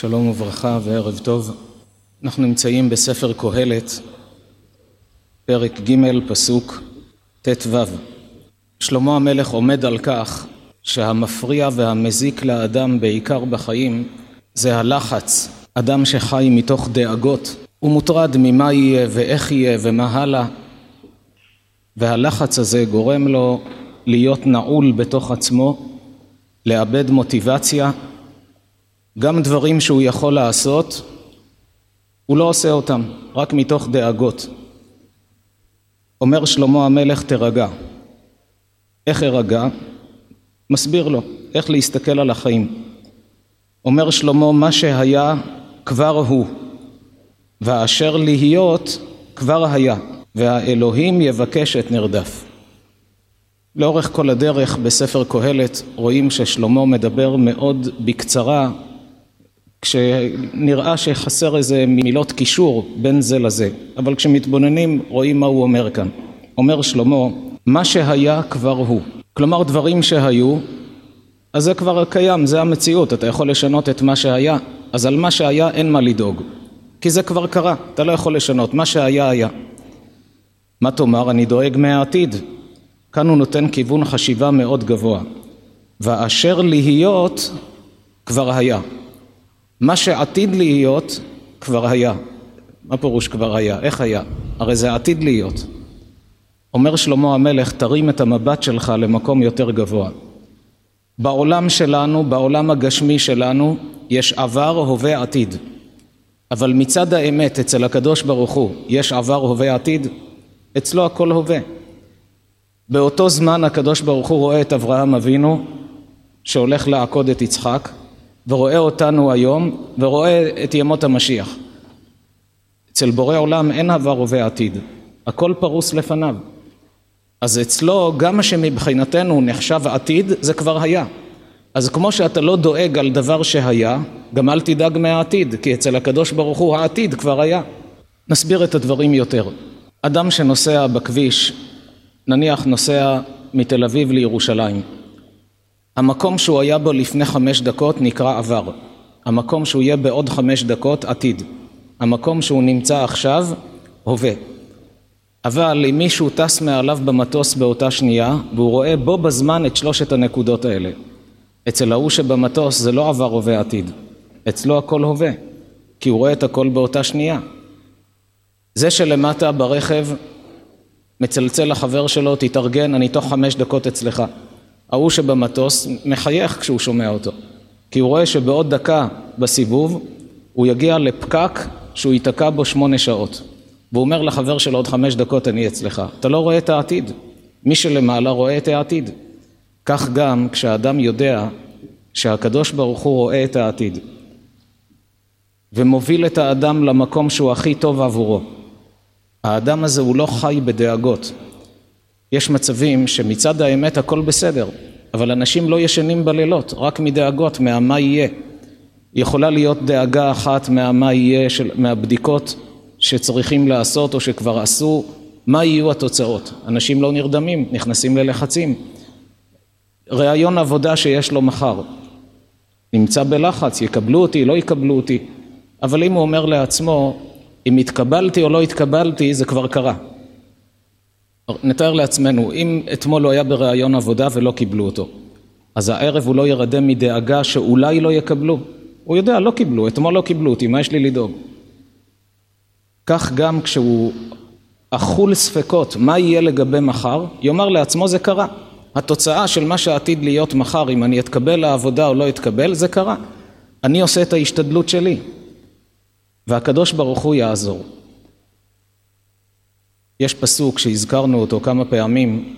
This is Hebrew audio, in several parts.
שלום וברכה וערב טוב. אנחנו נמצאים בספר קהלת, פרק ג' פסוק ט"ו. שלמה המלך עומד על כך שהמפריע והמזיק לאדם בעיקר בחיים זה הלחץ. אדם שחי מתוך דאגות, הוא מוטרד ממה יהיה ואיך יהיה ומה הלאה והלחץ הזה גורם לו להיות נעול בתוך עצמו, לאבד מוטיבציה גם דברים שהוא יכול לעשות, הוא לא עושה אותם, רק מתוך דאגות. אומר שלמה המלך תרגע. איך ארגע? מסביר לו איך להסתכל על החיים. אומר שלמה מה שהיה כבר הוא ואשר להיות כבר היה והאלוהים יבקש את נרדף. לאורך כל הדרך בספר קהלת רואים ששלמה מדבר מאוד בקצרה כשנראה שחסר איזה מילות קישור בין זה לזה, אבל כשמתבוננים רואים מה הוא אומר כאן. אומר שלמה, מה שהיה כבר הוא. כלומר דברים שהיו, אז זה כבר קיים, זה המציאות, אתה יכול לשנות את מה שהיה, אז על מה שהיה אין מה לדאוג, כי זה כבר קרה, אתה לא יכול לשנות, מה שהיה היה. מה תאמר, אני דואג מהעתיד. כאן הוא נותן כיוון חשיבה מאוד גבוה. ואשר להיות כבר היה. מה שעתיד להיות כבר היה. מה פירוש כבר היה? איך היה? הרי זה עתיד להיות. אומר שלמה המלך, תרים את המבט שלך למקום יותר גבוה. בעולם שלנו, בעולם הגשמי שלנו, יש עבר, הווה, עתיד. אבל מצד האמת, אצל הקדוש ברוך הוא, יש עבר, הווה, עתיד? אצלו הכל הווה. באותו זמן הקדוש ברוך הוא רואה את אברהם אבינו שהולך לעקוד את יצחק ורואה אותנו היום ורואה את ימות המשיח. אצל בורא עולם אין עבר הווה עתיד, הכל פרוס לפניו. אז אצלו גם מה שמבחינתנו נחשב עתיד זה כבר היה. אז כמו שאתה לא דואג על דבר שהיה, גם אל תדאג מהעתיד, כי אצל הקדוש ברוך הוא העתיד כבר היה. נסביר את הדברים יותר. אדם שנוסע בכביש, נניח נוסע מתל אביב לירושלים, המקום שהוא היה בו לפני חמש דקות נקרא עבר. המקום שהוא יהיה בעוד חמש דקות עתיד. המקום שהוא נמצא עכשיו הווה. אבל אם מישהו טס מעליו במטוס באותה שנייה והוא רואה בו בזמן את שלושת הנקודות האלה. אצל ההוא שבמטוס זה לא עבר הווה עתיד. אצלו הכל הווה. כי הוא רואה את הכל באותה שנייה. זה שלמטה ברכב מצלצל לחבר שלו תתארגן אני תוך חמש דקות אצלך ההוא שבמטוס מחייך כשהוא שומע אותו כי הוא רואה שבעוד דקה בסיבוב הוא יגיע לפקק שהוא ייתקע בו שמונה שעות. והוא אומר לחבר שלו עוד חמש דקות אני אצלך. אתה לא רואה את העתיד. מי שלמעלה רואה את העתיד. כך גם כשאדם יודע שהקדוש ברוך הוא רואה את העתיד ומוביל את האדם למקום שהוא הכי טוב עבורו. האדם הזה הוא לא חי בדאגות יש מצבים שמצד האמת הכל בסדר, אבל אנשים לא ישנים בלילות, רק מדאגות, מהמה יהיה. יכולה להיות דאגה אחת מהמה יהיה, של, מהבדיקות שצריכים לעשות או שכבר עשו, מה יהיו התוצאות. אנשים לא נרדמים, נכנסים ללחצים. ראיון עבודה שיש לו מחר, נמצא בלחץ, יקבלו אותי, לא יקבלו אותי, אבל אם הוא אומר לעצמו, אם התקבלתי או לא התקבלתי, זה כבר קרה. נתאר לעצמנו, אם אתמול הוא היה בראיון עבודה ולא קיבלו אותו, אז הערב הוא לא ירדם מדאגה שאולי לא יקבלו. הוא יודע, לא קיבלו, אתמול לא קיבלו אותי, מה יש לי לדאוג? כך גם כשהוא אכול ספקות מה יהיה לגבי מחר, יאמר לעצמו זה קרה. התוצאה של מה שעתיד להיות מחר, אם אני אתקבל לעבודה או לא אתקבל, זה קרה. אני עושה את ההשתדלות שלי, והקדוש ברוך הוא יעזור. יש פסוק שהזכרנו אותו כמה פעמים,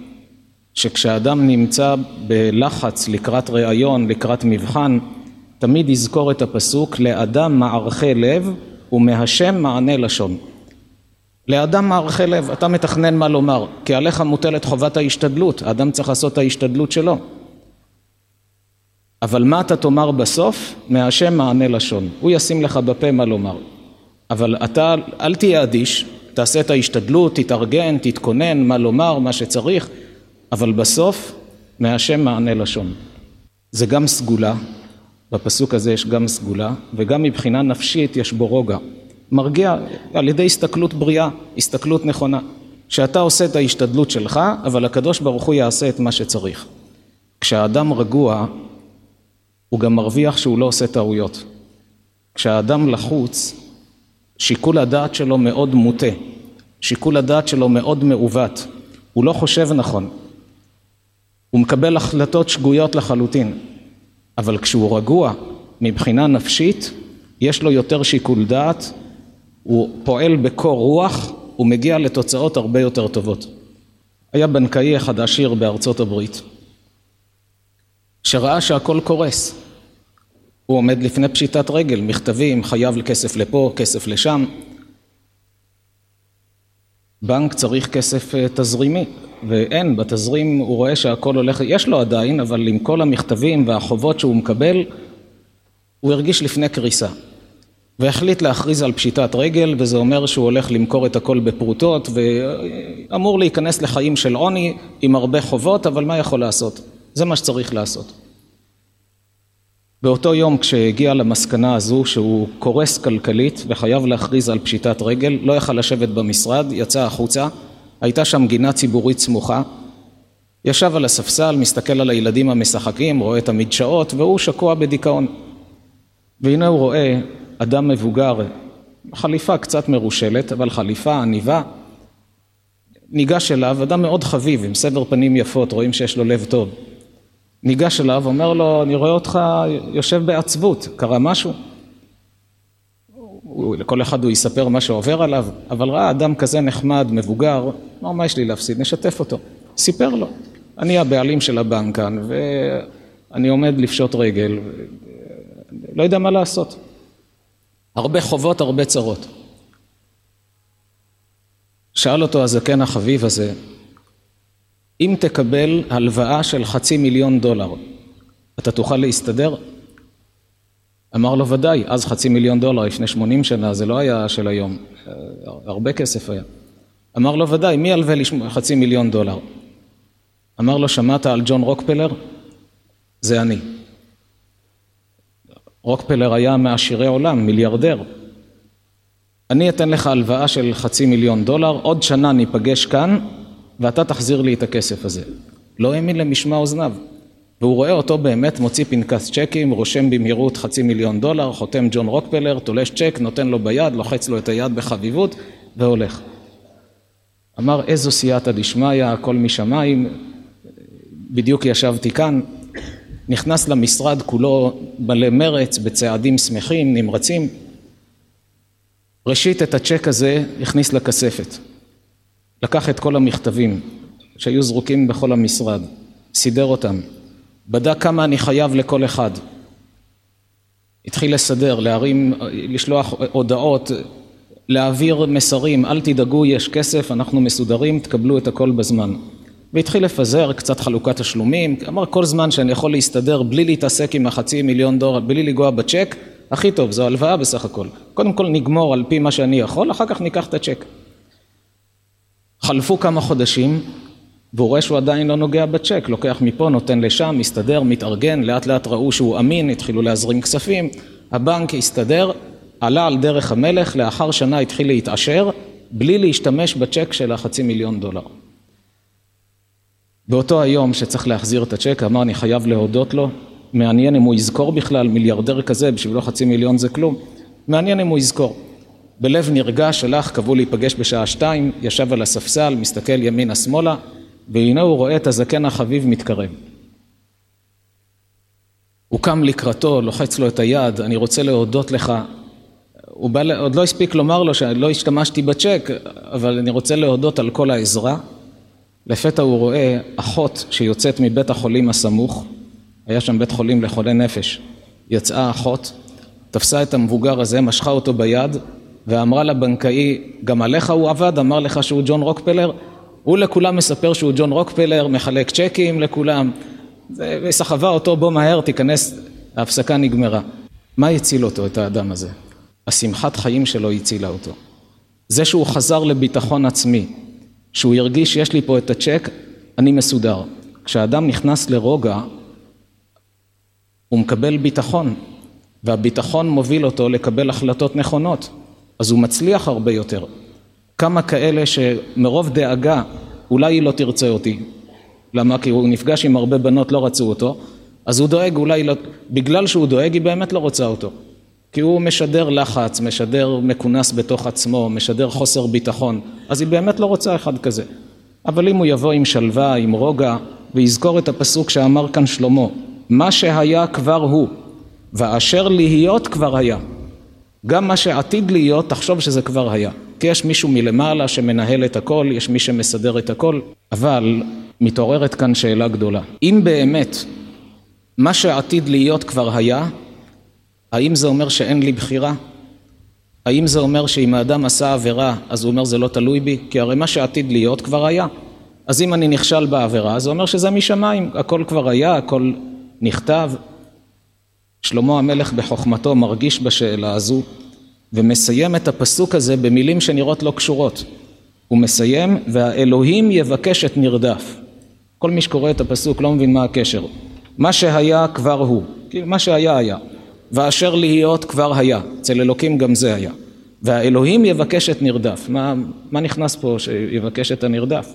שכשאדם נמצא בלחץ לקראת ראיון, לקראת מבחן, תמיד יזכור את הפסוק לאדם מערכי לב ומהשם מענה לשון. לאדם מערכי לב, אתה מתכנן מה לומר, כי עליך מוטלת חובת ההשתדלות, האדם צריך לעשות את ההשתדלות שלו. אבל מה אתה תאמר בסוף? מהשם מענה לשון. הוא ישים לך בפה מה לומר. אבל אתה אל תהיה אדיש, תעשה את ההשתדלות, תתארגן, תתכונן, מה לומר, מה שצריך, אבל בסוף מהשם מענה לשון. זה גם סגולה, בפסוק הזה יש גם סגולה, וגם מבחינה נפשית יש בו רוגע. מרגיע על ידי הסתכלות בריאה, הסתכלות נכונה. שאתה עושה את ההשתדלות שלך, אבל הקדוש ברוך הוא יעשה את מה שצריך. כשהאדם רגוע, הוא גם מרוויח שהוא לא עושה טעויות. כשהאדם לחוץ, שיקול הדעת שלו מאוד מוטה, שיקול הדעת שלו מאוד מעוות, הוא לא חושב נכון, הוא מקבל החלטות שגויות לחלוטין, אבל כשהוא רגוע מבחינה נפשית, יש לו יותר שיקול דעת, הוא פועל בקור רוח, הוא מגיע לתוצאות הרבה יותר טובות. היה בנקאי אחד עשיר בארצות הברית, שראה שהכל קורס. הוא עומד לפני פשיטת רגל, מכתבים, חייב כסף לפה, כסף לשם. בנק צריך כסף אה, תזרימי, ואין, בתזרים הוא רואה שהכל הולך, יש לו עדיין, אבל עם כל המכתבים והחובות שהוא מקבל, הוא הרגיש לפני קריסה. והחליט להכריז על פשיטת רגל, וזה אומר שהוא הולך למכור את הכל בפרוטות, ואמור להיכנס לחיים של עוני עם הרבה חובות, אבל מה יכול לעשות? זה מה שצריך לעשות. באותו יום כשהגיע למסקנה הזו שהוא קורס כלכלית וחייב להכריז על פשיטת רגל, לא יכל לשבת במשרד, יצא החוצה, הייתה שם גינה ציבורית סמוכה, ישב על הספסל, מסתכל על הילדים המשחקים, רואה את המדשאות והוא שקוע בדיכאון. והנה הוא רואה אדם מבוגר, חליפה קצת מרושלת, אבל חליפה עניבה, ניגש אליו, אדם מאוד חביב, עם סבר פנים יפות, רואים שיש לו לב טוב. ניגש אליו, אומר לו, אני רואה אותך יושב בעצבות, קרה משהו? לכל אחד הוא יספר מה שעובר עליו, אבל ראה אדם כזה נחמד, מבוגר, אמר, מה יש לי להפסיד? נשתף אותו. סיפר לו, אני הבעלים של הבנק כאן, ואני עומד לפשוט רגל, לא יודע מה לעשות. הרבה חובות, הרבה צרות. שאל אותו הזקן החביב הזה, אם תקבל הלוואה של חצי מיליון דולר, אתה תוכל להסתדר? אמר לו ודאי, אז חצי מיליון דולר לפני שמונים שנה, זה לא היה של היום, הרבה כסף היה. אמר לו ודאי, מי ילווה לי חצי מיליון דולר? אמר לו, שמעת על ג'ון רוקפלר? זה אני. רוקפלר היה מעשירי עולם, מיליארדר. אני אתן לך הלוואה של חצי מיליון דולר, עוד שנה ניפגש כאן ואתה תחזיר לי את הכסף הזה. לא האמין למשמע אוזניו. והוא רואה אותו באמת מוציא פנקס צ'קים, רושם במהירות חצי מיליון דולר, חותם ג'ון רוקפלר, תולש צ'ק, נותן לו ביד, לוחץ לו את היד בחביבות והולך. אמר איזו סייעתא דשמיא, הכל משמיים, בדיוק ישבתי כאן, נכנס למשרד כולו מלא מרץ, בצעדים שמחים, נמרצים. ראשית את הצ'ק הזה הכניס לכספת. לקח את כל המכתבים שהיו זרוקים בכל המשרד, סידר אותם, בדק כמה אני חייב לכל אחד. התחיל לסדר, להרים, לשלוח הודעות, להעביר מסרים, אל תדאגו, יש כסף, אנחנו מסודרים, תקבלו את הכל בזמן. והתחיל לפזר קצת חלוקת תשלומים, אמר כל זמן שאני יכול להסתדר בלי להתעסק עם החצי מיליון דולר, בלי לנגוע בצ'ק, הכי טוב, זו הלוואה בסך הכל. קודם כל נגמור על פי מה שאני יכול, אחר כך ניקח את הצ'ק. חלפו כמה חודשים, והוא רואה שהוא עדיין לא נוגע בצ'ק, לוקח מפה, נותן לשם, מסתדר, מתארגן, לאט לאט ראו שהוא אמין, התחילו להזרים כספים, הבנק הסתדר, עלה על דרך המלך, לאחר שנה התחיל להתעשר, בלי להשתמש בצ'ק של החצי מיליון דולר. באותו היום שצריך להחזיר את הצ'ק, אמר אני חייב להודות לו, מעניין אם הוא יזכור בכלל, מיליארדר כזה, בשבילו חצי מיליון זה כלום, מעניין אם הוא יזכור. בלב נרגש הלך, קבעו להיפגש בשעה שתיים, ישב על הספסל, מסתכל ימינה שמאלה, והנה הוא רואה את הזקן החביב מתקרב. הוא קם לקראתו, לוחץ לו את היד, אני רוצה להודות לך. הוא בא, עוד לא הספיק לומר לו שלא השתמשתי בצ'ק, אבל אני רוצה להודות על כל העזרה. לפתע הוא רואה אחות שיוצאת מבית החולים הסמוך, היה שם בית חולים לחולי נפש. יצאה אחות, תפסה את המבוגר הזה, משכה אותו ביד, ואמרה לבנקאי, גם עליך הוא עבד? אמר לך שהוא ג'ון רוקפלר? הוא לכולם מספר שהוא ג'ון רוקפלר, מחלק צ'קים לכולם, וסחבה אותו, בוא מהר, תיכנס, ההפסקה נגמרה. מה הציל אותו, את האדם הזה? השמחת חיים שלו הצילה אותו. זה שהוא חזר לביטחון עצמי, שהוא הרגיש שיש לי פה את הצ'ק, אני מסודר. כשאדם נכנס לרוגע, הוא מקבל ביטחון, והביטחון מוביל אותו לקבל החלטות נכונות, אז הוא מצליח הרבה יותר. כמה כאלה שמרוב דאגה אולי היא לא תרצה אותי, למה? כי הוא נפגש עם הרבה בנות לא רצו אותו, אז הוא דואג אולי, לא, בגלל שהוא דואג היא באמת לא רוצה אותו. כי הוא משדר לחץ, משדר מכונס בתוך עצמו, משדר חוסר ביטחון, אז היא באמת לא רוצה אחד כזה. אבל אם הוא יבוא עם שלווה, עם רוגע, ויזכור את הפסוק שאמר כאן שלמה, מה שהיה כבר הוא, ואשר להיות כבר היה. גם מה שעתיד להיות, תחשוב שזה כבר היה. כי יש מישהו מלמעלה שמנהל את הכל, יש מי שמסדר את הכל, אבל מתעוררת כאן שאלה גדולה. אם באמת מה שעתיד להיות כבר היה, האם זה אומר שאין לי בחירה? האם זה אומר שאם האדם עשה עבירה, אז הוא אומר זה לא תלוי בי? כי הרי מה שעתיד להיות כבר היה. אז אם אני נכשל בעבירה, זה אומר שזה משמיים, הכל כבר היה, הכל נכתב. שלמה המלך בחוכמתו מרגיש בשאלה הזו, ומסיים את הפסוק הזה במילים שנראות לא קשורות. הוא מסיים, והאלוהים יבקש את נרדף. כל מי שקורא את הפסוק לא מבין מה הקשר. מה שהיה כבר הוא, מה שהיה היה. ואשר להיות כבר היה, אצל אלוקים גם זה היה. והאלוהים יבקש את נרדף. מה, מה נכנס פה שיבקש את הנרדף?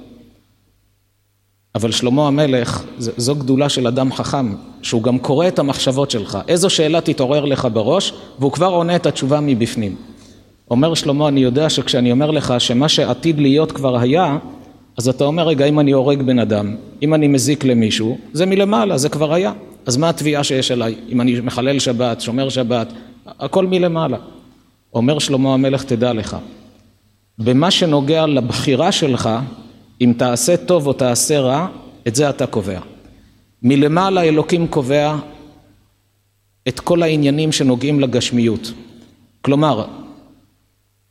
אבל שלמה המלך, זו גדולה של אדם חכם, שהוא גם קורא את המחשבות שלך. איזו שאלה תתעורר לך בראש, והוא כבר עונה את התשובה מבפנים. אומר שלמה, אני יודע שכשאני אומר לך שמה שעתיד להיות כבר היה, אז אתה אומר, רגע, אם אני הורג בן אדם, אם אני מזיק למישהו, זה מלמעלה, זה כבר היה. אז מה התביעה שיש עליי? אם אני מחלל שבת, שומר שבת, הכל מלמעלה. אומר שלמה המלך, תדע לך, במה שנוגע לבחירה שלך, אם תעשה טוב או תעשה רע, את זה אתה קובע. מלמעלה אלוקים קובע את כל העניינים שנוגעים לגשמיות. כלומר,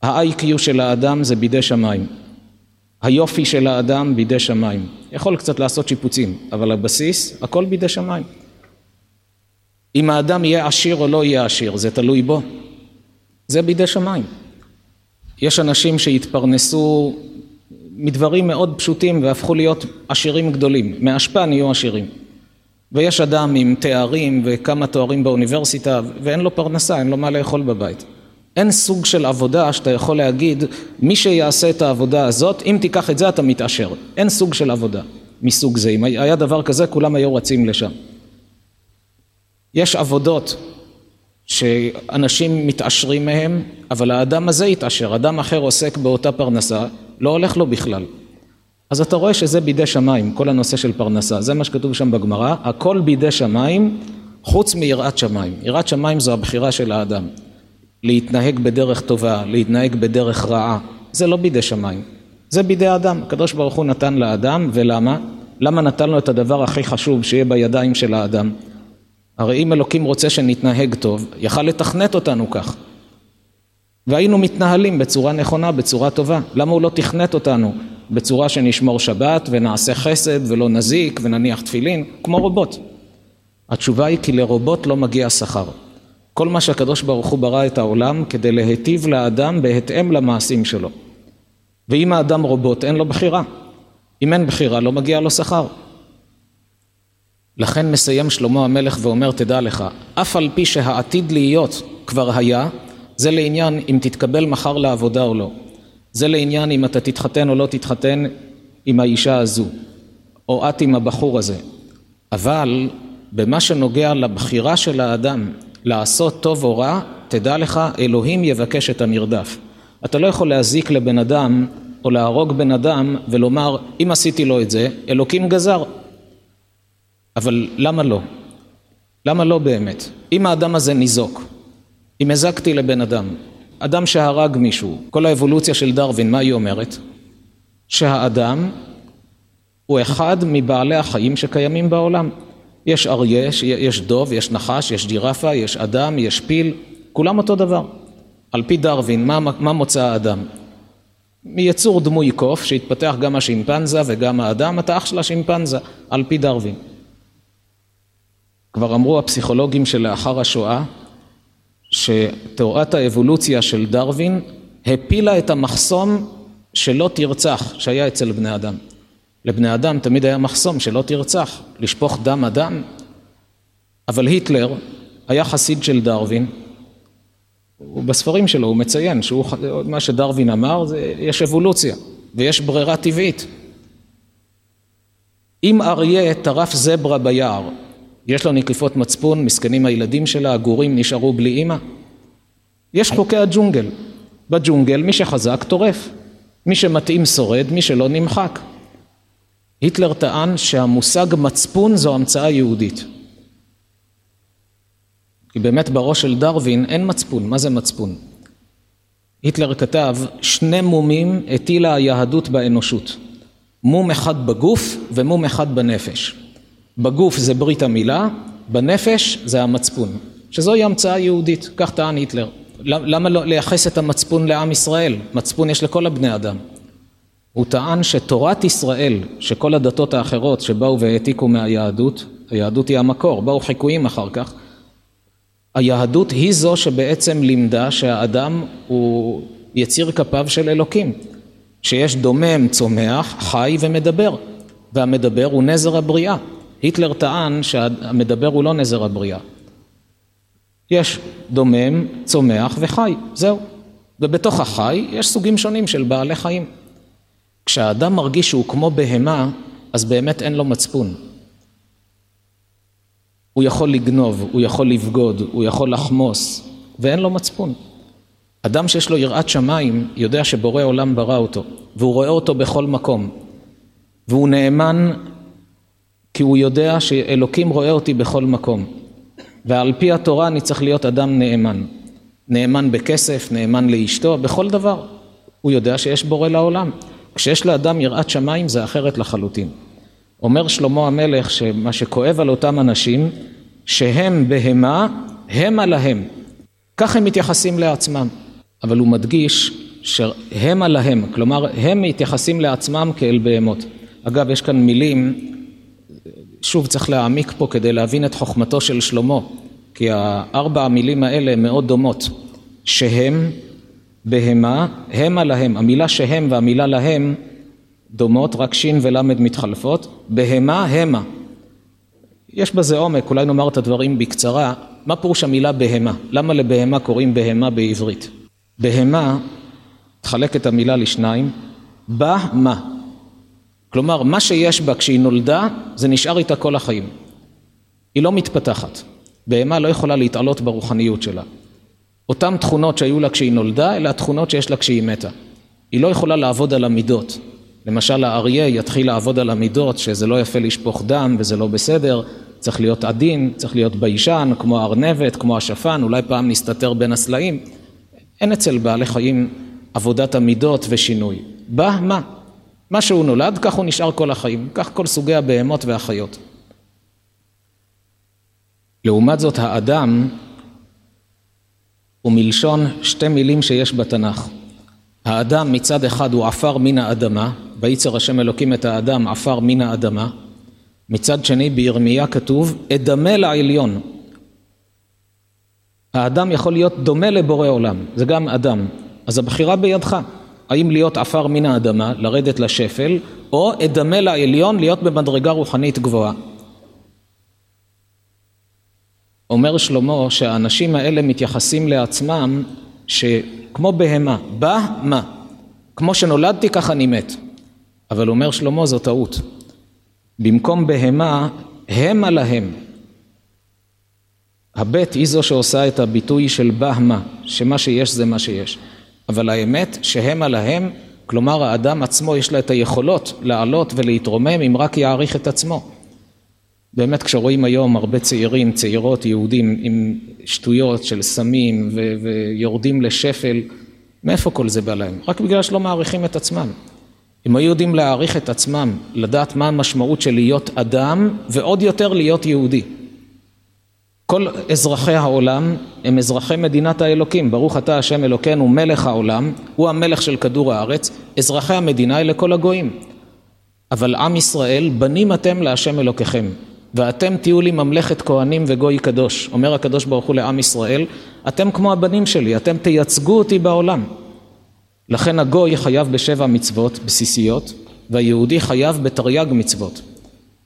ה-IQ של האדם זה בידי שמיים. היופי של האדם בידי שמיים. יכול קצת לעשות שיפוצים, אבל הבסיס, הכל בידי שמיים. אם האדם יהיה עשיר או לא יהיה עשיר, זה תלוי בו. זה בידי שמיים. יש אנשים שהתפרנסו מדברים מאוד פשוטים והפכו להיות עשירים גדולים, מאשפה נהיו עשירים. ויש אדם עם תארים וכמה תוארים באוניברסיטה ואין לו פרנסה, אין לו מה לאכול בבית. אין סוג של עבודה שאתה יכול להגיד מי שיעשה את העבודה הזאת, אם תיקח את זה אתה מתעשר. אין סוג של עבודה מסוג זה. אם היה דבר כזה כולם היו רצים לשם. יש עבודות שאנשים מתעשרים מהם, אבל האדם הזה יתעשר, אדם אחר עוסק באותה פרנסה, לא הולך לו בכלל. אז אתה רואה שזה בידי שמיים, כל הנושא של פרנסה, זה מה שכתוב שם בגמרא, הכל בידי שמיים חוץ מיראת שמיים. יראת שמיים זו הבחירה של האדם. להתנהג בדרך טובה, להתנהג בדרך רעה, זה לא בידי שמיים, זה בידי האדם. הקדוש ברוך הוא נתן לאדם, ולמה? למה נתן לו את הדבר הכי חשוב שיהיה בידיים של האדם? הרי אם אלוקים רוצה שנתנהג טוב, יכל לתכנת אותנו כך. והיינו מתנהלים בצורה נכונה, בצורה טובה. למה הוא לא תכנת אותנו בצורה שנשמור שבת ונעשה חסד ולא נזיק ונניח תפילין, כמו רובוט? התשובה היא כי לרובוט לא מגיע שכר. כל מה שהקדוש ברוך הוא ברא את העולם כדי להיטיב לאדם בהתאם למעשים שלו. ואם האדם רובוט אין לו בחירה. אם אין בחירה לא מגיע לו שכר. לכן מסיים שלמה המלך ואומר תדע לך, אף על פי שהעתיד להיות כבר היה, זה לעניין אם תתקבל מחר לעבודה או לא. זה לעניין אם אתה תתחתן או לא תתחתן עם האישה הזו, או את עם הבחור הזה. אבל במה שנוגע לבחירה של האדם לעשות טוב או רע, תדע לך, אלוהים יבקש את הנרדף. אתה לא יכול להזיק לבן אדם או להרוג בן אדם ולומר, אם עשיתי לו את זה, אלוקים גזר. אבל למה לא? למה לא באמת? אם האדם הזה ניזוק, אם הזקתי לבן אדם, אדם שהרג מישהו, כל האבולוציה של דרווין, מה היא אומרת? שהאדם הוא אחד מבעלי החיים שקיימים בעולם. יש אריה, יש דוב, יש נחש, יש ג'ירפה, יש אדם, יש פיל, כולם אותו דבר. על פי דרווין, מה, מה מוצא האדם? מיצור דמוי קוף, שהתפתח גם השימפנזה וגם האדם, אתה אח של השימפנזה, על פי דרווין. כבר אמרו הפסיכולוגים שלאחר השואה, שתאורת האבולוציה של דרווין הפילה את המחסום שלא תרצח שהיה אצל בני אדם. לבני אדם תמיד היה מחסום שלא תרצח, לשפוך דם אדם. אבל היטלר היה חסיד של דרווין, בספרים שלו הוא מציין שהוא, מה שדרווין אמר, זה, יש אבולוציה ויש ברירה טבעית. אם אריה טרף זברה ביער, יש לו נקיפות מצפון, מסכנים הילדים שלה, הגורים נשארו בלי אימא. יש חוקי הג'ונגל. בג'ונגל מי שחזק טורף, מי שמתאים שורד, מי שלא נמחק. היטלר טען שהמושג מצפון זו המצאה יהודית. כי באמת בראש של דרווין אין מצפון, מה זה מצפון? היטלר כתב, שני מומים הטילה היהדות באנושות, מום אחד בגוף ומום אחד בנפש. בגוף זה ברית המילה, בנפש זה המצפון, שזוהי המצאה יהודית, כך טען היטלר. למה לא לייחס את המצפון לעם ישראל? מצפון יש לכל הבני אדם. הוא טען שתורת ישראל, שכל הדתות האחרות שבאו והעתיקו מהיהדות, היהדות היא המקור, באו חיקויים אחר כך, היהדות היא זו שבעצם לימדה שהאדם הוא יציר כפיו של אלוקים, שיש דומם, צומח, חי ומדבר, והמדבר הוא נזר הבריאה. היטלר טען שהמדבר הוא לא נזר הבריאה. יש דומם, צומח וחי, זהו. ובתוך החי יש סוגים שונים של בעלי חיים. כשהאדם מרגיש שהוא כמו בהמה, אז באמת אין לו מצפון. הוא יכול לגנוב, הוא יכול לבגוד, הוא יכול לחמוס, ואין לו מצפון. אדם שיש לו יראת שמיים יודע שבורא עולם ברא אותו, והוא רואה אותו בכל מקום, והוא נאמן כי הוא יודע שאלוקים רואה אותי בכל מקום, ועל פי התורה אני צריך להיות אדם נאמן. נאמן בכסף, נאמן לאשתו, בכל דבר. הוא יודע שיש בורא לעולם. כשיש לאדם יראת שמיים זה אחרת לחלוטין. אומר שלמה המלך שמה שכואב על אותם אנשים שהם בהמה, המה להם. כך הם מתייחסים לעצמם. אבל הוא מדגיש שהמה להם, כלומר הם מתייחסים לעצמם כאל בהמות. אגב, יש כאן מילים, שוב צריך להעמיק פה כדי להבין את חוכמתו של שלמה, כי הארבע המילים האלה מאוד דומות. שהם, בהמה, המה להם. המילה שהם והמילה להם דומות, רק שין ולמד מתחלפות, בהמה המה. יש בזה עומק, אולי נאמר את הדברים בקצרה. מה פירוש המילה בהמה? למה לבהמה קוראים בהמה בעברית? בהמה, תחלק את המילה לשניים, בה-מה. כלומר, מה שיש בה כשהיא נולדה, זה נשאר איתה כל החיים. היא לא מתפתחת. בהמה לא יכולה להתעלות ברוחניות שלה. אותן תכונות שהיו לה כשהיא נולדה, אלה התכונות שיש לה כשהיא מתה. היא לא יכולה לעבוד על המידות. למשל האריה יתחיל לעבוד על המידות שזה לא יפה לשפוך דם וזה לא בסדר, צריך להיות עדין, צריך להיות ביישן, כמו הארנבת, כמו השפן, אולי פעם נסתתר בין הסלעים. אין אצל בעלי חיים עבודת המידות ושינוי. בא מה? מה שהוא נולד, כך הוא נשאר כל החיים, כך כל סוגי הבהמות והחיות. לעומת זאת האדם הוא מלשון שתי מילים שיש בתנ"ך. האדם מצד אחד הוא עפר מן האדמה, וייצר השם אלוקים את האדם עפר מן האדמה. מצד שני בירמיה כתוב אדמה לעליון. האדם יכול להיות דומה לבורא עולם, זה גם אדם. אז הבחירה בידך, האם להיות עפר מן האדמה, לרדת לשפל, או אדמה לעליון, להיות במדרגה רוחנית גבוהה. אומר שלמה שהאנשים האלה מתייחסים לעצמם שכמו בהמה, בא מה, כמו שנולדתי כך אני מת. אבל אומר שלמה זו טעות. במקום בהמה, המה להם. הבית היא זו שעושה את הביטוי של בהמה, שמה שיש זה מה שיש. אבל האמת שהמה להם, כלומר האדם עצמו יש לה את היכולות לעלות ולהתרומם אם רק יעריך את עצמו. באמת כשרואים היום הרבה צעירים, צעירות, יהודים עם שטויות של סמים ו- ויורדים לשפל, מאיפה כל זה בא להם? רק בגלל שלא מעריכים את עצמם. אם היו יודעים להעריך את עצמם, לדעת מה המשמעות של להיות אדם ועוד יותר להיות יהודי. כל אזרחי העולם הם אזרחי מדינת האלוקים, ברוך אתה השם אלוקינו מלך העולם, הוא המלך של כדור הארץ, אזרחי המדינה אלה כל הגויים. אבל עם ישראל, בנים אתם להשם אלוקיכם, ואתם תהיו לי ממלכת כהנים וגוי קדוש. אומר הקדוש ברוך הוא לעם ישראל, אתם כמו הבנים שלי, אתם תייצגו אותי בעולם. לכן הגוי חייב בשבע מצוות בסיסיות, והיהודי חייב בתרי"ג מצוות.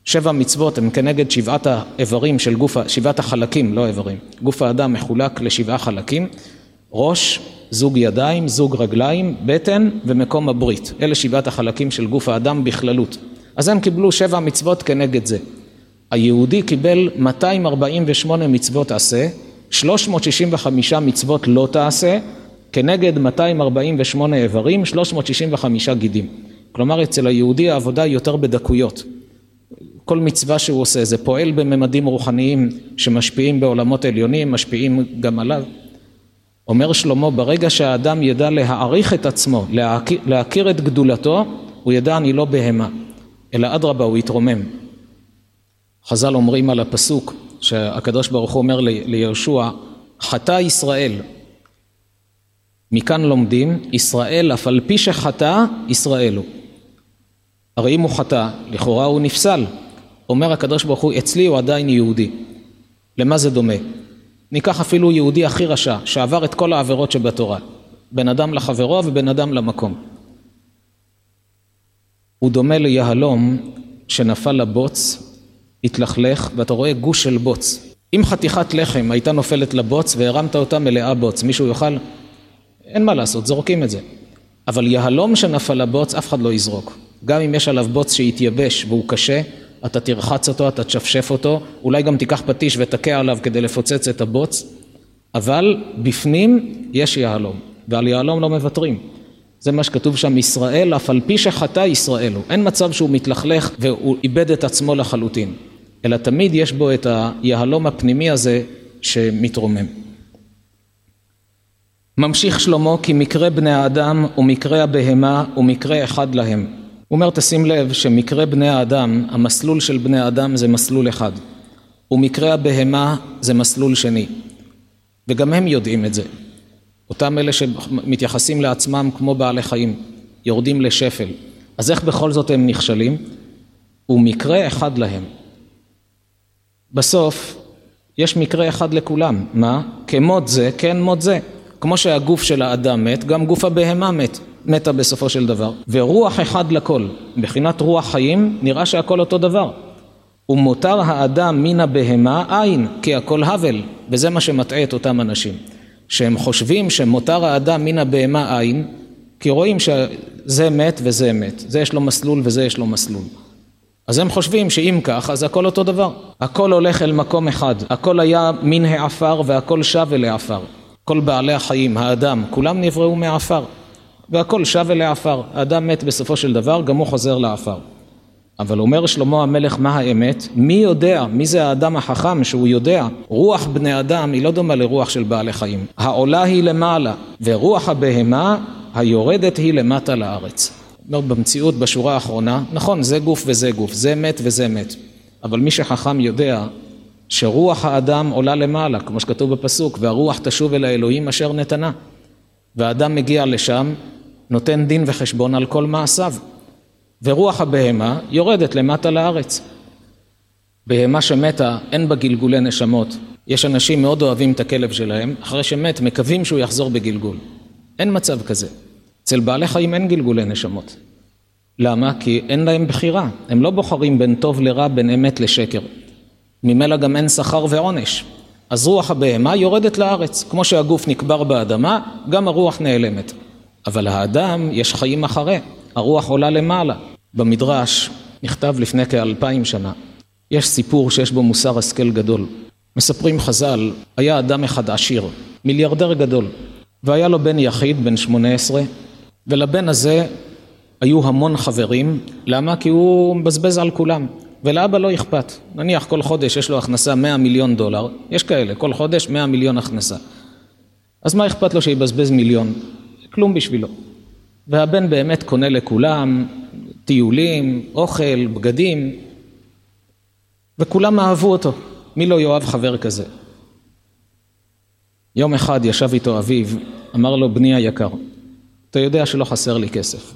שבע מצוות הן כנגד שבעת האיברים של גוף, שבעת החלקים, לא איברים. גוף האדם מחולק לשבעה חלקים, ראש, זוג ידיים, זוג רגליים, בטן ומקום הברית. אלה שבעת החלקים של גוף האדם בכללות. אז הם קיבלו שבע מצוות כנגד זה. היהודי קיבל 248 מצוות עשה, 365 מצוות לא תעשה, כנגד 248 איברים, 365 גידים. כלומר אצל היהודי העבודה היא יותר בדקויות. כל מצווה שהוא עושה זה פועל בממדים רוחניים שמשפיעים בעולמות עליונים, משפיעים גם עליו. אומר שלמה, ברגע שהאדם ידע להעריך את עצמו, להכיר, להכיר את גדולתו, הוא ידע אני לא בהמה, אלא אדרבה הוא יתרומם. חז"ל אומרים על הפסוק שהקדוש ברוך הוא אומר ליהושע, חטא ישראל. מכאן לומדים, ישראל אף על פי שחטא, ישראל הוא. הרי אם הוא חטא, לכאורה הוא נפסל. אומר הקדוש ברוך הוא, אצלי הוא עדיין יהודי. למה זה דומה? ניקח אפילו יהודי הכי רשע, שעבר את כל העבירות שבתורה. בין אדם לחברו ובין אדם למקום. הוא דומה ליהלום שנפל לבוץ, התלכלך, ואתה רואה גוש של בוץ. אם חתיכת לחם הייתה נופלת לבוץ והרמת אותה מלאה בוץ, מישהו יאכל? אין מה לעשות, זורקים את זה. אבל יהלום שנפל לבוץ, אף אחד לא יזרוק. גם אם יש עליו בוץ שהתייבש והוא קשה, אתה תרחץ אותו, אתה תשפשף אותו, אולי גם תיקח פטיש ותכה עליו כדי לפוצץ את הבוץ, אבל בפנים יש יהלום, ועל יהלום לא מוותרים. זה מה שכתוב שם, ישראל, אף על פי שחטא ישראל הוא. אין מצב שהוא מתלכלך והוא איבד את עצמו לחלוטין, אלא תמיד יש בו את היהלום הפנימי הזה שמתרומם. ממשיך שלמה כי מקרה בני האדם ומקרה הבהמה ומקרה אחד להם. הוא אומר תשים לב שמקרה בני האדם, המסלול של בני האדם זה מסלול אחד. ומקרה הבהמה זה מסלול שני. וגם הם יודעים את זה. אותם אלה שמתייחסים לעצמם כמו בעלי חיים יורדים לשפל. אז איך בכל זאת הם נכשלים? ומקרה אחד להם. בסוף יש מקרה אחד לכולם, מה? כמות זה כן מות זה. כמו שהגוף של האדם מת, גם גוף הבהמה מת מתה בסופו של דבר. ורוח אחד לכל, מבחינת רוח חיים, נראה שהכל אותו דבר. ומותר האדם מן הבהמה אין, כי הכל הבל, וזה מה שמטעה את אותם אנשים. שהם חושבים שמותר האדם מן הבהמה אין, כי רואים שזה מת וזה מת, זה יש לו מסלול וזה יש לו מסלול. אז הם חושבים שאם כך, אז הכל אותו דבר. הכל הולך אל מקום אחד, הכל היה מן העפר והכל שב אל העפר. כל בעלי החיים, האדם, כולם נבראו מעפר. והכל שב אל העפר. האדם מת בסופו של דבר, גם הוא חוזר לעפר. אבל אומר שלמה המלך מה האמת? מי יודע? מי זה האדם החכם שהוא יודע? רוח בני אדם היא לא דומה לרוח של בעלי חיים. העולה היא למעלה, ורוח הבהמה היורדת היא למטה לארץ. אומר במציאות בשורה האחרונה, נכון זה גוף וזה גוף, זה מת וזה מת. אבל מי שחכם יודע שרוח האדם עולה למעלה, כמו שכתוב בפסוק, והרוח תשוב אל האלוהים אשר נתנה. והאדם מגיע לשם, נותן דין וחשבון על כל מעשיו. ורוח הבהמה יורדת למטה לארץ. בהמה שמתה אין בה גלגולי נשמות. יש אנשים מאוד אוהבים את הכלב שלהם, אחרי שמת מקווים שהוא יחזור בגלגול. אין מצב כזה. אצל בעלי חיים אין גלגולי נשמות. למה? כי אין להם בחירה. הם לא בוחרים בין טוב לרע, בין אמת לשקר. ממילא גם אין שכר ועונש. אז רוח הבהמה יורדת לארץ. כמו שהגוף נקבר באדמה, גם הרוח נעלמת. אבל האדם, יש חיים אחרי, הרוח עולה למעלה. במדרש נכתב לפני כאלפיים שנה. יש סיפור שיש בו מוסר השכל גדול. מספרים חז"ל, היה אדם אחד עשיר, מיליארדר גדול, והיה לו בן יחיד, בן שמונה עשרה, ולבן הזה היו המון חברים, למה? כי הוא מבזבז על כולם, ולאבא לא אכפת. נניח כל חודש יש לו הכנסה 100 מיליון דולר, יש כאלה, כל חודש 100 מיליון הכנסה. אז מה אכפת לו שיבזבז מיליון? כלום בשבילו. והבן באמת קונה לכולם טיולים, אוכל, בגדים, וכולם אהבו אותו. מי לא יאהב חבר כזה? יום אחד ישב איתו אביו, אמר לו, בני היקר, אתה יודע שלא חסר לי כסף.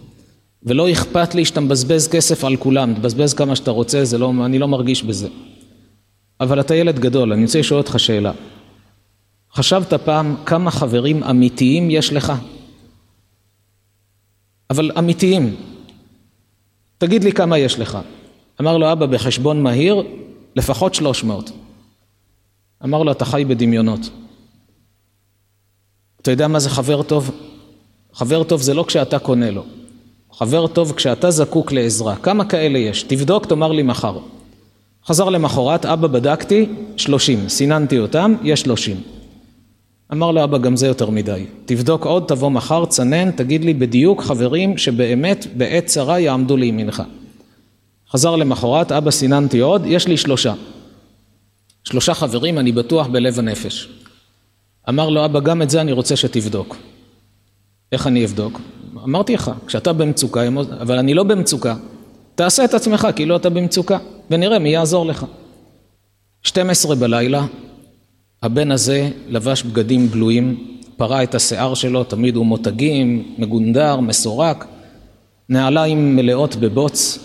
ולא אכפת לי שאתה מבזבז כסף על כולם, תבזבז כמה שאתה רוצה, לא, אני לא מרגיש בזה. אבל אתה ילד גדול, אני רוצה לשאול אותך שאלה. חשבת פעם כמה חברים אמיתיים יש לך? אבל אמיתיים. תגיד לי כמה יש לך. אמר לו, אבא, בחשבון מהיר, לפחות 300. אמר לו, אתה חי בדמיונות. אתה יודע מה זה חבר טוב? חבר טוב זה לא כשאתה קונה לו. חבר טוב כשאתה זקוק לעזרה. כמה כאלה יש? תבדוק, תאמר לי מחר. חזר למחרת, אבא בדקתי, שלושים. סיננתי אותם, יש שלושים. אמר לו אבא, גם זה יותר מדי. תבדוק עוד, תבוא מחר, צנן, תגיד לי בדיוק חברים שבאמת בעת צרה יעמדו לימינך. חזר למחרת, אבא סיננתי עוד, יש לי שלושה. שלושה חברים, אני בטוח בלב הנפש. אמר לו אבא, גם את זה אני רוצה שתבדוק. איך אני אבדוק? אמרתי לך, כשאתה במצוקה, אבל אני לא במצוקה. תעשה את עצמך כאילו אתה במצוקה, ונראה מי יעזור לך. 12 בלילה, הבן הזה לבש בגדים גלויים, פרע את השיער שלו, תמיד הוא מותגים, מגונדר, מסורק, נעליים מלאות בבוץ,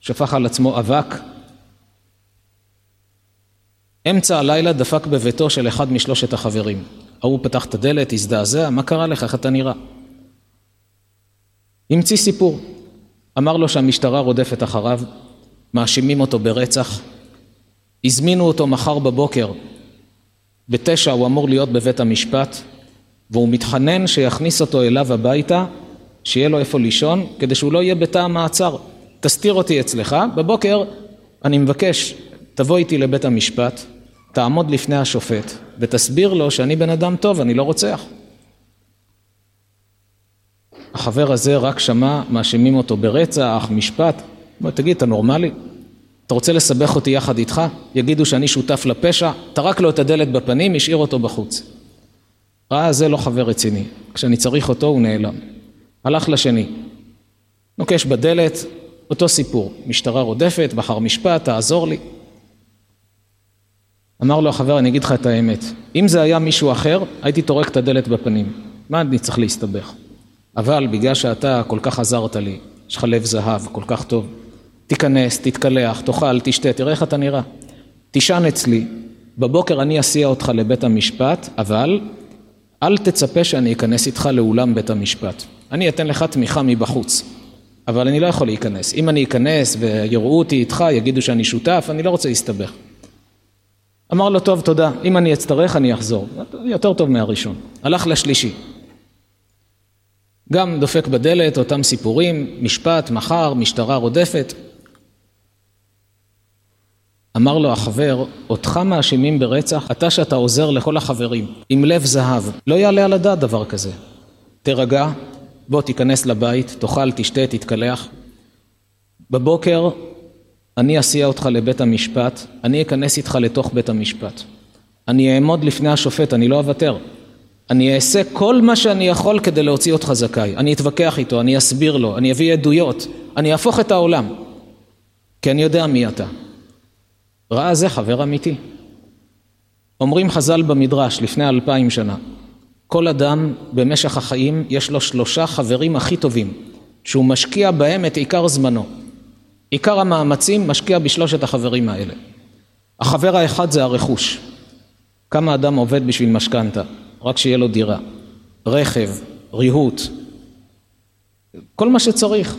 שפך על עצמו אבק. אמצע הלילה דפק בביתו של אחד משלושת החברים. ההוא פתח את הדלת, הזדעזע, מה קרה לך, איך אתה נראה? המציא סיפור. אמר לו שהמשטרה רודפת אחריו, מאשימים אותו ברצח, הזמינו אותו מחר בבוקר, בתשע הוא אמור להיות בבית המשפט, והוא מתחנן שיכניס אותו אליו הביתה, שיהיה לו איפה לישון, כדי שהוא לא יהיה בתא המעצר. תסתיר אותי אצלך, בבוקר אני מבקש, תבוא איתי לבית המשפט, תעמוד לפני השופט, ותסביר לו שאני בן אדם טוב, אני לא רוצח. החבר הזה רק שמע, מאשימים אותו ברצח, משפט. בוא תגיד, אתה נורמלי? אתה רוצה לסבך אותי יחד איתך? יגידו שאני שותף לפשע? טרק לו את הדלת בפנים, השאיר אותו בחוץ. ראה, זה לא חבר רציני. כשאני צריך אותו, הוא נעלם. הלך לשני. נוקש בדלת, אותו סיפור. משטרה רודפת, בחר משפט, תעזור לי. אמר לו החבר, אני אגיד לך את האמת. אם זה היה מישהו אחר, הייתי טורק את הדלת בפנים. מה אני צריך להסתבך? אבל בגלל שאתה כל כך עזרת לי, יש לך לב זהב, כל כך טוב, תיכנס, תתקלח, תאכל, תשתה, תראה איך אתה נראה. תישן אצלי, בבוקר אני אסיע אותך לבית המשפט, אבל אל תצפה שאני אכנס איתך לאולם בית המשפט. אני אתן לך תמיכה מבחוץ, אבל אני לא יכול להיכנס. אם אני אכנס ויראו אותי איתך, יגידו שאני שותף, אני לא רוצה להסתבך. אמר לו, טוב, תודה, אם אני אצטרך אני אחזור. יותר טוב מהראשון. הלך לשלישי. גם דופק בדלת, אותם סיפורים, משפט, מחר, משטרה רודפת. אמר לו החבר, אותך מאשימים ברצח, אתה שאתה עוזר לכל החברים, עם לב זהב, לא יעלה על הדעת דבר כזה. תירגע, בוא תיכנס לבית, תאכל, תשתה, תתקלח. בבוקר אני אסיע אותך לבית המשפט, אני אכנס איתך לתוך בית המשפט. אני אעמוד לפני השופט, אני לא אוותר. אני אעשה כל מה שאני יכול כדי להוציא אותך זכאי. אני אתווכח איתו, אני אסביר לו, אני אביא עדויות, אני אהפוך את העולם. כי אני יודע מי אתה. ראה זה חבר אמיתי. אומרים חז"ל במדרש לפני אלפיים שנה, כל אדם במשך החיים יש לו שלושה חברים הכי טובים, שהוא משקיע בהם את עיקר זמנו. עיקר המאמצים משקיע בשלושת החברים האלה. החבר האחד זה הרכוש. כמה אדם עובד בשביל משכנתה? רק שיהיה לו דירה, רכב, ריהוט, כל מה שצריך.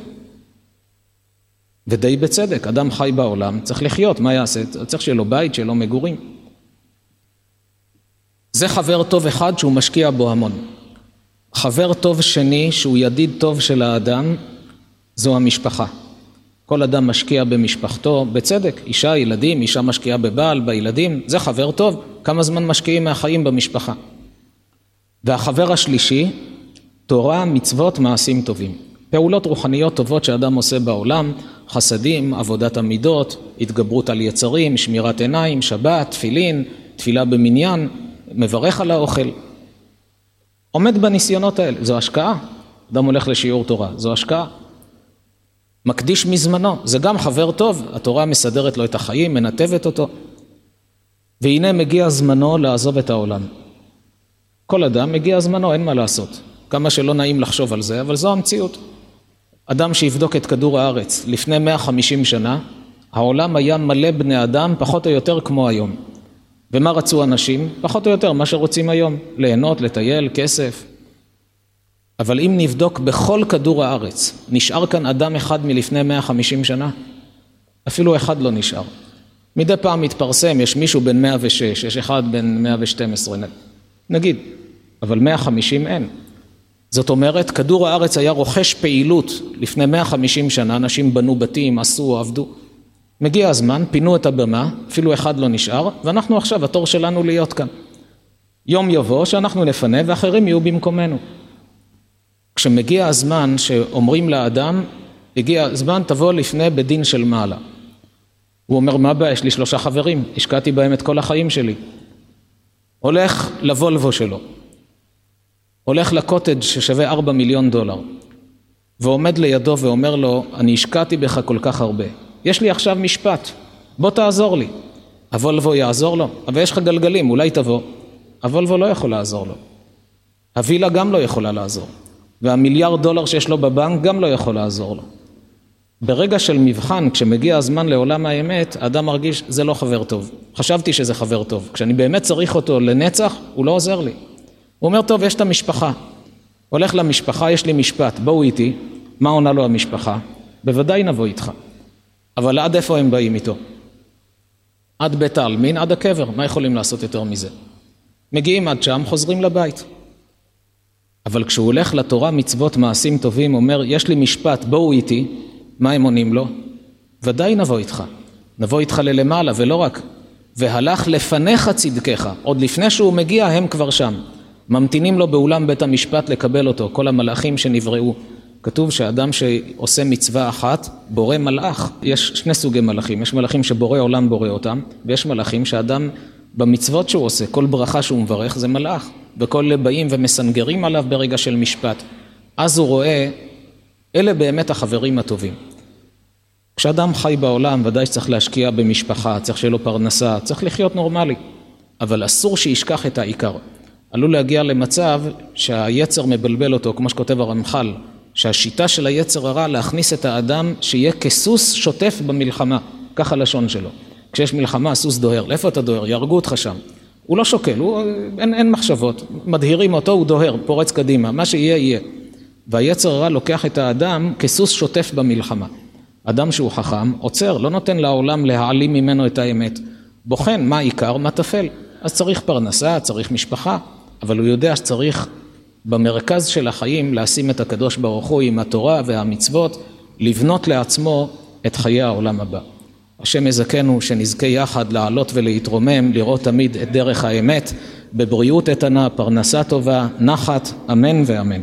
ודי בצדק, אדם חי בעולם, צריך לחיות, מה יעשה? צריך שיהיה לו בית, שיהיה לו מגורים. זה חבר טוב אחד שהוא משקיע בו המון. חבר טוב שני, שהוא ידיד טוב של האדם, זו המשפחה. כל אדם משקיע במשפחתו, בצדק, אישה, ילדים, אישה משקיעה בבעל, בילדים, זה חבר טוב. כמה זמן משקיעים מהחיים במשפחה? והחבר השלישי, תורה, מצוות, מעשים טובים. פעולות רוחניות טובות שאדם עושה בעולם, חסדים, עבודת המידות, התגברות על יצרים, שמירת עיניים, שבת, תפילין, תפילה במניין, מברך על האוכל. עומד בניסיונות האלה, זו השקעה. אדם הולך לשיעור תורה, זו השקעה. מקדיש מזמנו, זה גם חבר טוב, התורה מסדרת לו את החיים, מנתבת אותו. והנה מגיע זמנו לעזוב את העולם. כל אדם מגיע זמנו, אין מה לעשות. כמה שלא נעים לחשוב על זה, אבל זו המציאות. אדם שיבדוק את כדור הארץ לפני 150 שנה, העולם היה מלא בני אדם פחות או יותר כמו היום. ומה רצו אנשים? פחות או יותר מה שרוצים היום, ליהנות, לטייל, כסף. אבל אם נבדוק בכל כדור הארץ, נשאר כאן אדם אחד מלפני 150 שנה? אפילו אחד לא נשאר. מדי פעם מתפרסם, יש מישהו בן 106, יש אחד בן 112, נגיד, אבל 150 אין. זאת אומרת, כדור הארץ היה רוכש פעילות לפני 150 שנה, אנשים בנו בתים, עשו, עבדו. מגיע הזמן, פינו את הבמה, אפילו אחד לא נשאר, ואנחנו עכשיו, התור שלנו להיות כאן. יום יבוא שאנחנו נפנה ואחרים יהיו במקומנו. כשמגיע הזמן שאומרים לאדם, הגיע הזמן תבוא לפני בדין של מעלה. הוא אומר, מה הבעיה? יש לי שלושה חברים, השקעתי בהם את כל החיים שלי. הולך לוולבו שלו, הולך לקוטג' ששווה ארבע מיליון דולר, ועומד לידו ואומר לו, אני השקעתי בך כל כך הרבה, יש לי עכשיו משפט, בוא תעזור לי. הוולבו יעזור לו, אבל יש לך גלגלים, אולי תבוא. הוולבו לא יכול לעזור לו. הווילה גם לא יכולה לעזור. והמיליארד דולר שיש לו בבנק גם לא יכול לעזור לו. ברגע של מבחן, כשמגיע הזמן לעולם האמת, האדם מרגיש, זה לא חבר טוב. חשבתי שזה חבר טוב. כשאני באמת צריך אותו לנצח, הוא לא עוזר לי. הוא אומר, טוב, יש את המשפחה. הולך למשפחה, יש לי משפט, בואו איתי. מה עונה לו המשפחה? בוודאי נבוא איתך. אבל עד איפה הם באים איתו? עד בית העלמין, עד הקבר. מה יכולים לעשות יותר מזה? מגיעים עד שם, חוזרים לבית. אבל כשהוא הולך לתורה, מצוות, מעשים טובים, אומר, יש לי משפט, בואו איתי, מה הם עונים לו? ודאי נבוא איתך. נבוא איתך ללמעלה, ולא רק. והלך לפניך צדקך. עוד לפני שהוא מגיע, הם כבר שם. ממתינים לו באולם בית המשפט לקבל אותו, כל המלאכים שנבראו. כתוב שאדם שעושה מצווה אחת, בורא מלאך. יש שני סוגי מלאכים, יש מלאכים שבורא עולם בורא אותם, ויש מלאכים שאדם במצוות שהוא עושה, כל ברכה שהוא מברך זה מלאך, וכל באים ומסנגרים עליו ברגע של משפט. אז הוא רואה, אלה באמת החברים הטובים. כשאדם חי בעולם, ודאי שצריך להשקיע במשפחה, צריך שיהיה לו פרנסה, צריך לחיות נורמלי, אבל אסור שישכח את העיקר. עלול להגיע למצב שהיצר מבלבל אותו, כמו שכותב הרמח"ל, שהשיטה של היצר הרע להכניס את האדם שיהיה כסוס שוטף במלחמה, כך הלשון שלו. כשיש מלחמה הסוס דוהר, לאיפה אתה דוהר? יהרגו אותך שם. הוא לא שוקל, הוא, אין, אין מחשבות, מדהירים אותו, הוא דוהר, פורץ קדימה, מה שיהיה יהיה. והיצר הרע לוקח את האדם כסוס שוטף במלחמה. אדם שהוא חכם, עוצר, לא נותן לעולם להעלים ממנו את האמת. בוחן מה עיקר, מה טפל. אז צריך פרנסה, צריך משפחה, אבל הוא יודע שצריך במרכז של החיים לשים את הקדוש ברוך הוא עם התורה והמצוות, לבנות לעצמו את חיי העולם הבא. השם יזכנו שנזכה יחד לעלות ולהתרומם, לראות תמיד את דרך האמת, בבריאות איתנה, פרנסה טובה, נחת, אמן ואמן.